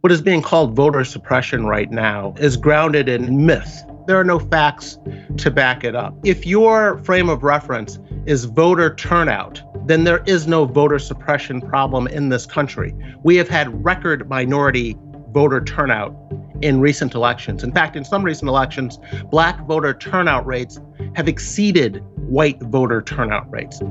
What is being called voter suppression right now is grounded in myth. There are no facts to back it up. If your frame of reference is voter turnout, then there is no voter suppression problem in this country. We have had record minority voter turnout in recent elections. In fact, in some recent elections, black voter turnout rates have exceeded white voter turnout rates.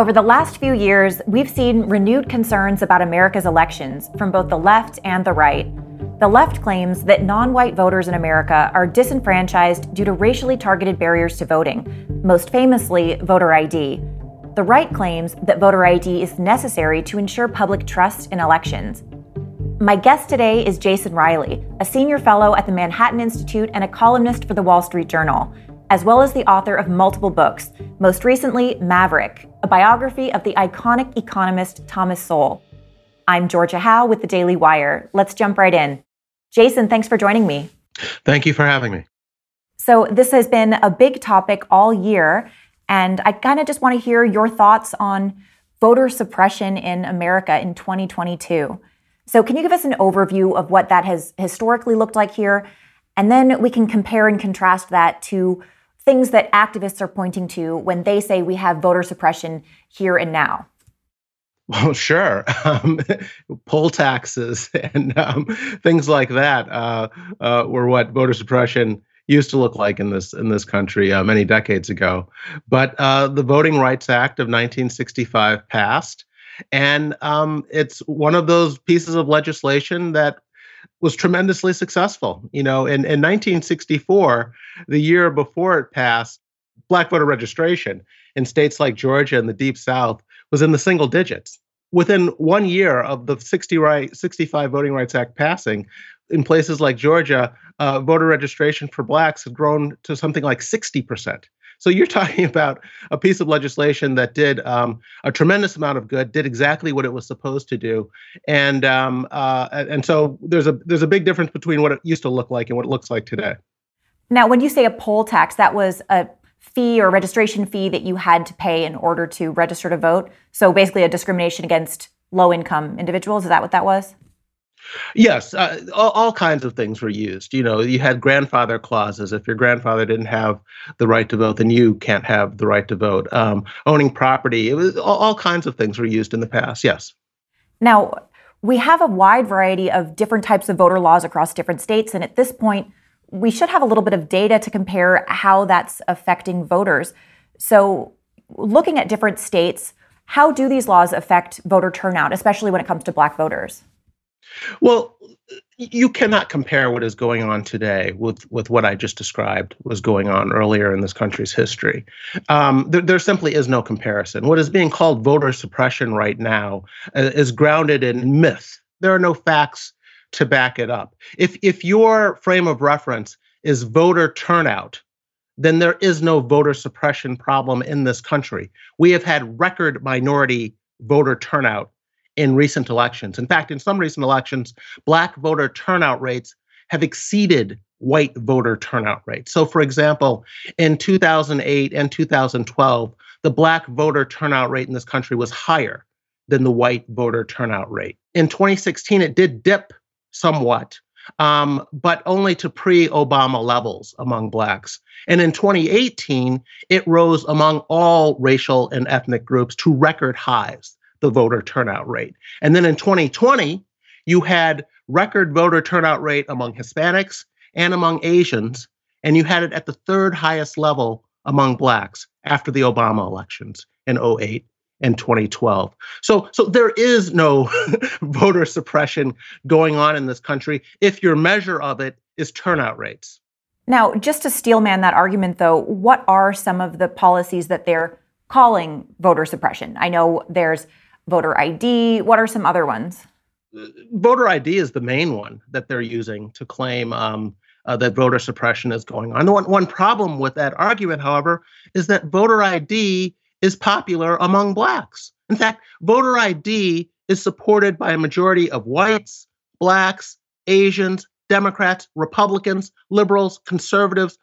Over the last few years, we've seen renewed concerns about America's elections from both the left and the right. The left claims that non white voters in America are disenfranchised due to racially targeted barriers to voting, most famously, voter ID. The right claims that voter ID is necessary to ensure public trust in elections. My guest today is Jason Riley, a senior fellow at the Manhattan Institute and a columnist for the Wall Street Journal as well as the author of multiple books, most recently, Maverick, a biography of the iconic economist Thomas Sowell. I'm Georgia Howe with the Daily Wire. Let's jump right in. Jason, thanks for joining me. Thank you for having me. So, this has been a big topic all year, and I kind of just want to hear your thoughts on voter suppression in America in 2022. So, can you give us an overview of what that has historically looked like here? And then we can compare and contrast that to things that activists are pointing to when they say we have voter suppression here and now? Well, sure. Um, poll taxes and um, things like that uh, uh, were what voter suppression used to look like in this in this country uh, many decades ago. But uh, the Voting Rights Act of 1965 passed, and um, it's one of those pieces of legislation that was tremendously successful. You know, in, in 1964, the year before it passed, black voter registration in states like Georgia and the Deep South was in the single digits. Within one year of the 60 right, 65 Voting Rights Act passing, in places like Georgia, uh, voter registration for blacks had grown to something like 60 percent. So you're talking about a piece of legislation that did um, a tremendous amount of good, did exactly what it was supposed to do, and um, uh, and so there's a there's a big difference between what it used to look like and what it looks like today. Now, when you say a poll tax, that was a fee or registration fee that you had to pay in order to register to vote. So basically, a discrimination against low income individuals. Is that what that was? Yes, uh, all, all, kinds of things were used. You know, you had grandfather clauses. If your grandfather didn't have the right to vote, then you can't have the right to vote. Um, owning property, it was all, all kinds of things were used in the past. Yes. Now we have a wide variety of different types of voter laws across different states, and at this point, we should have a little bit of data to compare how that's affecting voters. So, looking at different states, how do these laws affect voter turnout, especially when it comes to Black voters? Well, you cannot compare what is going on today with, with what I just described was going on earlier in this country's history. Um, there, there, simply is no comparison. What is being called voter suppression right now uh, is grounded in myth. There are no facts to back it up. If if your frame of reference is voter turnout, then there is no voter suppression problem in this country. We have had record minority voter turnout in recent elections. In fact, in some recent elections, black voter turnout rates have exceeded white voter turnout rates. So, for example, in 2008 and 2012, the black voter turnout rate in this country was higher than the white voter turnout rate. In 2016, it did dip somewhat, um, but only to pre Obama levels among blacks. And in 2018, it rose among all racial and ethnic groups to record highs the voter turnout rate. And then in 2020, you had record voter turnout rate among Hispanics and among Asians, and you had it at the third highest level among blacks after the Obama elections in 08 and 2012. So so there is no voter suppression going on in this country if your measure of it is turnout rates. Now, just to steelman that argument though, what are some of the policies that they're calling voter suppression? I know there's voter ID? What are some other ones? Voter ID is the main one that they're using to claim um, uh, that voter suppression is going on. One, one problem with that argument, however, is that voter ID is popular among blacks. In fact, voter ID is supported by a majority of whites, blacks, Asians, Democrats, Republicans, liberals, conservatives.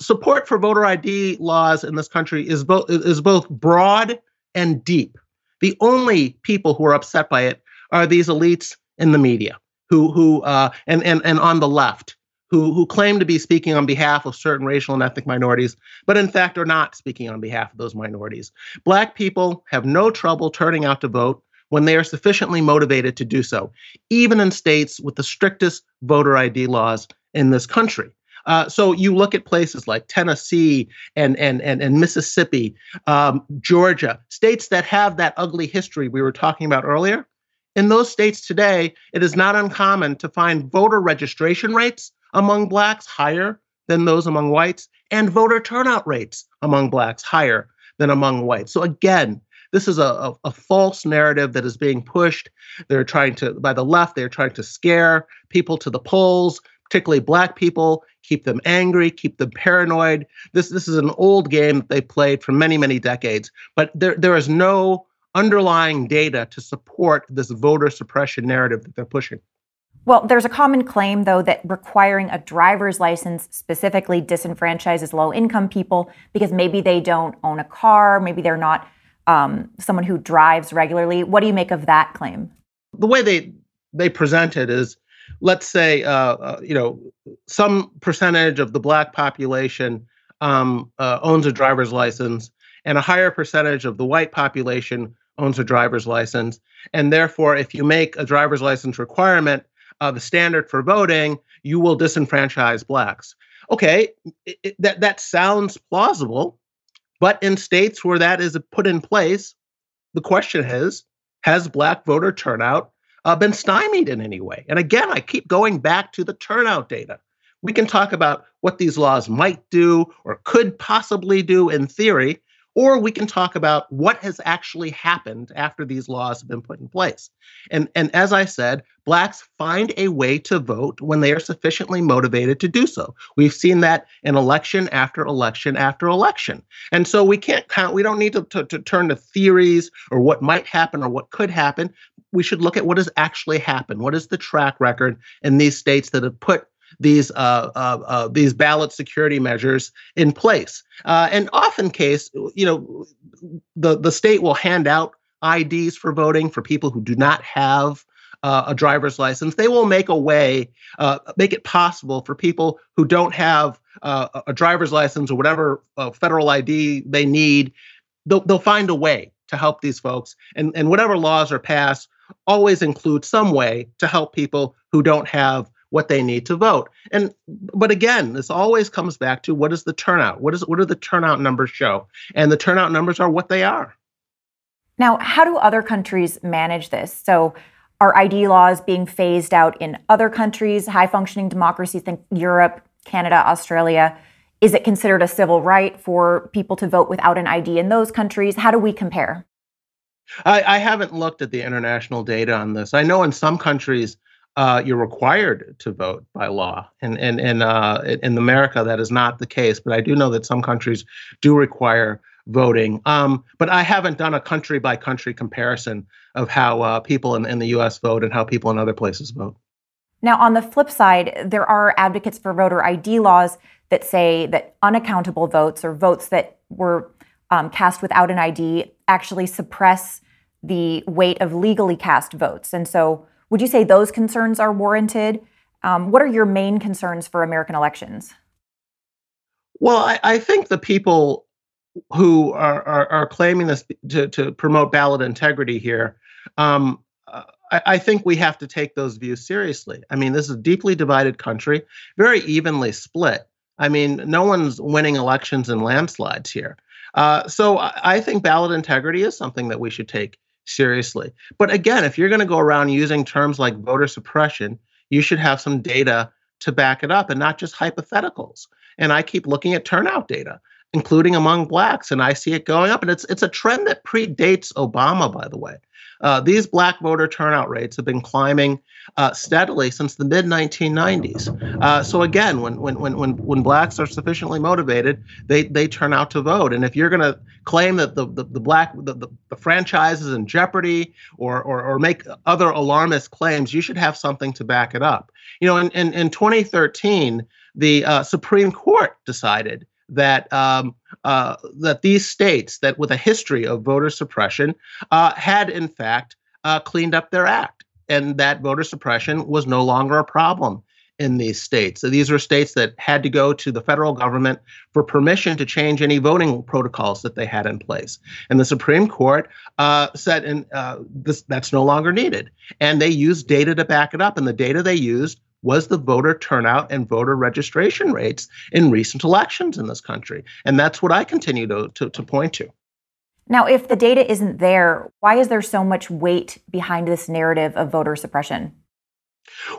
Support for voter ID laws in this country is both is both broad and deep. The only people who are upset by it are these elites in the media who who uh, and and and on the left who who claim to be speaking on behalf of certain racial and ethnic minorities, but in fact are not speaking on behalf of those minorities. Black people have no trouble turning out to vote when they are sufficiently motivated to do so, even in states with the strictest voter ID laws in this country. Uh, so you look at places like Tennessee and and and, and Mississippi, um, Georgia, states that have that ugly history we were talking about earlier. In those states today, it is not uncommon to find voter registration rates among blacks higher than those among whites, and voter turnout rates among blacks higher than among whites. So again, this is a, a, a, false narrative that is being pushed. They're trying to, by the left, they're trying to scare people to the polls, particularly black people, keep them angry, keep them paranoid. This this is an old game that they played for many, many decades. But there there is no underlying data to support this voter suppression narrative that they're pushing. Well, there's a common claim, though, that requiring a driver's license specifically disenfranchises low income people because maybe they don't own a car, maybe they're not um, someone who drives regularly. What do you make of that claim? The way they they present it is, let's say, uh, uh, you know, some percentage of the black population um, uh, owns a driver's license, and a higher percentage of the white population owns a driver's license, and therefore, if you make a driver's license requirement uh, the standard for voting, you will disenfranchise blacks. Okay, it, it, that that sounds plausible, but in states where that is put in place, the question is has black voter turnout uh, been stymied in any way? And again, I keep going back to the turnout data. We can talk about what these laws might do or could possibly do in theory, or we can talk about what has actually happened after these laws have been put in place. And, and as I said, blacks find a way to vote when they are sufficiently motivated to do so. We've seen that in election after election after election. And so we can't count, we don't need to, to, to turn to theories or what might happen or what could happen. We should look at what has actually happened. What is the track record in these states that have put these uh, uh, uh, these ballot security measures in place. Uh, and often case, you know, the the state will hand out IDs for voting for people who do not have uh, a driver's license. They will make a way, uh, make it possible for people who don't have a driver's license or whatever federal ID they need. They'll, they'll find a way to help these folks, and and whatever laws are passed always include some way to help people who don't have what they need to vote. And but again, this always comes back to what is the turnout? What is what do the turnout numbers show? And the turnout numbers are what they are. Now, how do other countries manage this? So are ID laws being phased out in other countries, high functioning democracies, think Europe, Canada, Australia? Is it considered a civil right for people to vote without an ID in those countries? How do we compare? I, I haven't looked at the international data on this. I know in some countries uh, you're required to vote by law. And and and uh, in America, that is not the case. But I do know that some countries do require voting. Um, but I haven't done a country by country comparison of how uh, people in, in the U.S. vote and how people in other places vote. Now, on the flip side, there are advocates for voter ID laws that say that unaccountable votes or votes that were um, cast without an ID actually suppress the weight of legally cast votes. And so would you say those concerns are warranted? Um, what are your main concerns for American elections? Well, I, I think the people who are, are, are claiming this to, to, promote ballot integrity here, um, I, think we have to take those views seriously. I mean, this is a deeply divided country, very evenly split. I mean, no one's winning elections in landslides here. Uh, so I, I think ballot integrity is something that we should take seriously. But again, if you're going to go around using terms like voter suppression, you should have some data to back it up and not just hypotheticals. And I keep looking at turnout data, including among blacks, and I see it going up. And it's it's a trend that predates Obama, by the way. Uh, these black voter turnout rates have been climbing uh, steadily since the mid 1990s. Uh, so again, when, when when when when blacks are sufficiently motivated, they they turn out to vote. And if you're going to claim that the the, the black the, the, the, franchise is in jeopardy or, or or make other alarmist claims, you should have something to back it up. You know, in in, in 2013, the uh, Supreme Court decided that um, uh, that these states that with a history of voter suppression uh, had in fact uh, cleaned up their act, and that voter suppression was no longer a problem in these states. So these were states that had to go to the federal government for permission to change any voting protocols that they had in place. And the Supreme Court uh, said, and uh, this that's no longer needed. And they used data to back it up. And the data they used was the voter turnout and voter registration rates in recent elections in this country. And that's what I continue to, to, to point to. Now, if the data isn't there, why is there so much weight behind this narrative of voter suppression?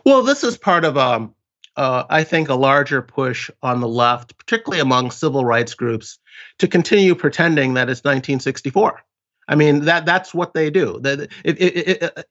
Well, this is part of, um, uh, I think, a larger push on the left, particularly among civil rights groups, to continue pretending that it's 1964. I mean, that that's what they do. That it, it, it,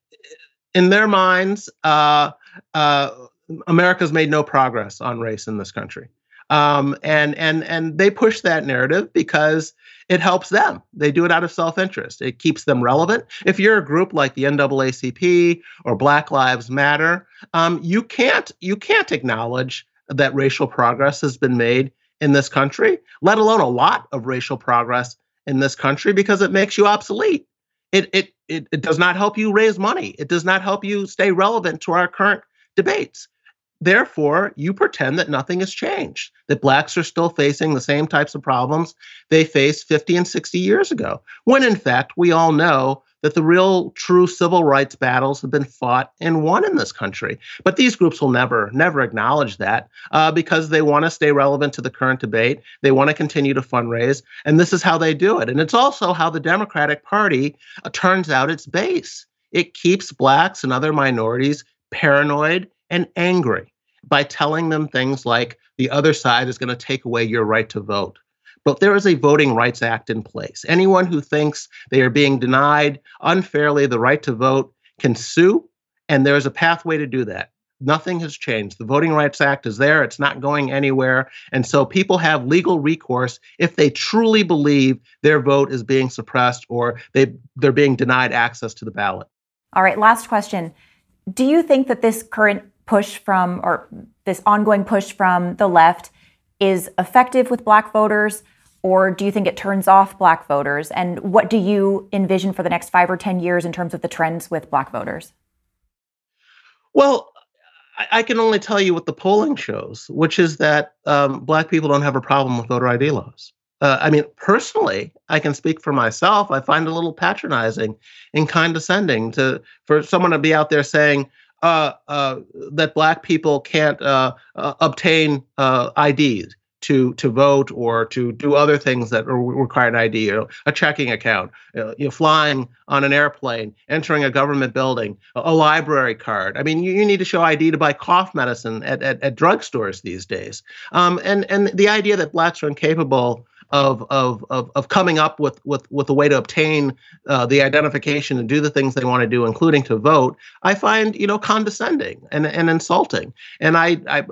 in their minds, uh, uh, America's made no progress on race in this country. Um, and and and they push that narrative because it helps them. They do it out of self-interest. It keeps them relevant. If you're a group like the NAACP or Black Lives Matter, um, you can't you can't acknowledge that racial progress has been made in this country, let alone a lot of racial progress in this country, because it makes you obsolete. It it it, it does not help you raise money. It does not help you stay relevant to our current debates. Therefore, you pretend that nothing has changed, that blacks are still facing the same types of problems they faced 50 and 60 years ago, when in fact, we all know that the real true civil rights battles have been fought and won in this country. But these groups will never, never acknowledge that uh, because they want to stay relevant to the current debate. They want to continue to fundraise. And this is how they do it. And it's also how the Democratic Party uh, turns out its base. It keeps blacks and other minorities paranoid and angry by telling them things like the other side is going to take away your right to vote. But there is a Voting Rights Act in place. Anyone who thinks they are being denied unfairly the right to vote can sue, and there is a pathway to do that. Nothing has changed. The Voting Rights Act is there, it's not going anywhere. And so people have legal recourse if they truly believe their vote is being suppressed or they, they're being denied access to the ballot. All right, last question. Do you think that this current push from, or this ongoing push from the left is effective with black voters? Or do you think it turns off black voters? And what do you envision for the next five or 10 years in terms of the trends with black voters? Well, I can only tell you what the polling shows, which is that um, black people don't have a problem with voter ID laws. Uh, I mean, personally, I can speak for myself. I find it a little patronizing and condescending to for someone to be out there saying, uh, uh, that black people can't uh, uh obtain uh, IDs to to vote or to do other things that require an ID, you know, a checking account, you know, flying on an airplane, entering a government building, a, a library card. I mean, you, you, need to show ID to buy cough medicine at, at, at drugstores these days. Um, and and the idea that blacks are incapable of of of, of coming up with with with a way to obtain uh, the identification and do the things they want to do, including to vote, I find you know condescending and and insulting. And I I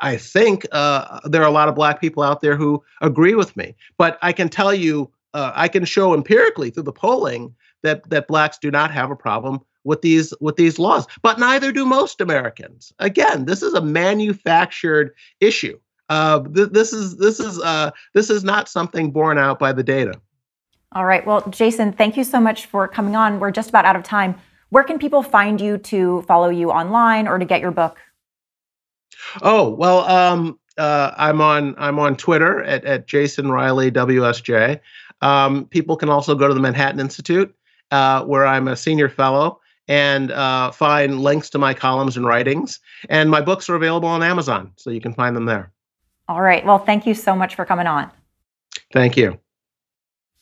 I think uh, there are a lot of black people out there who agree with me. But I can tell you, uh, I can show empirically through the polling that that blacks do not have a problem with these with these laws but neither do most americans again this is a manufactured issue uh, th- this is this is uh, this is not something borne out by the data. All right. Well, Jason, thank you so much for coming on. We're just about out of time. Where can people find you to follow you online or to get your book? Oh well, um, uh, I'm on I'm on Twitter at, at Jason Riley WSJ. Um, people can also go to the Manhattan Institute, uh, where I'm a senior fellow, and uh, find links to my columns and writings. And my books are available on Amazon, so you can find them there. All right. Well, thank you so much for coming on. Thank you.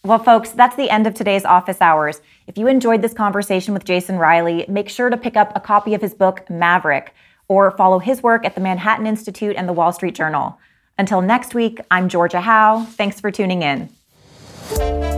Well, folks, that's the end of today's office hours. If you enjoyed this conversation with Jason Riley, make sure to pick up a copy of his book, Maverick, or follow his work at the Manhattan Institute and the Wall Street Journal. Until next week, I'm Georgia Howe. Thanks for tuning in.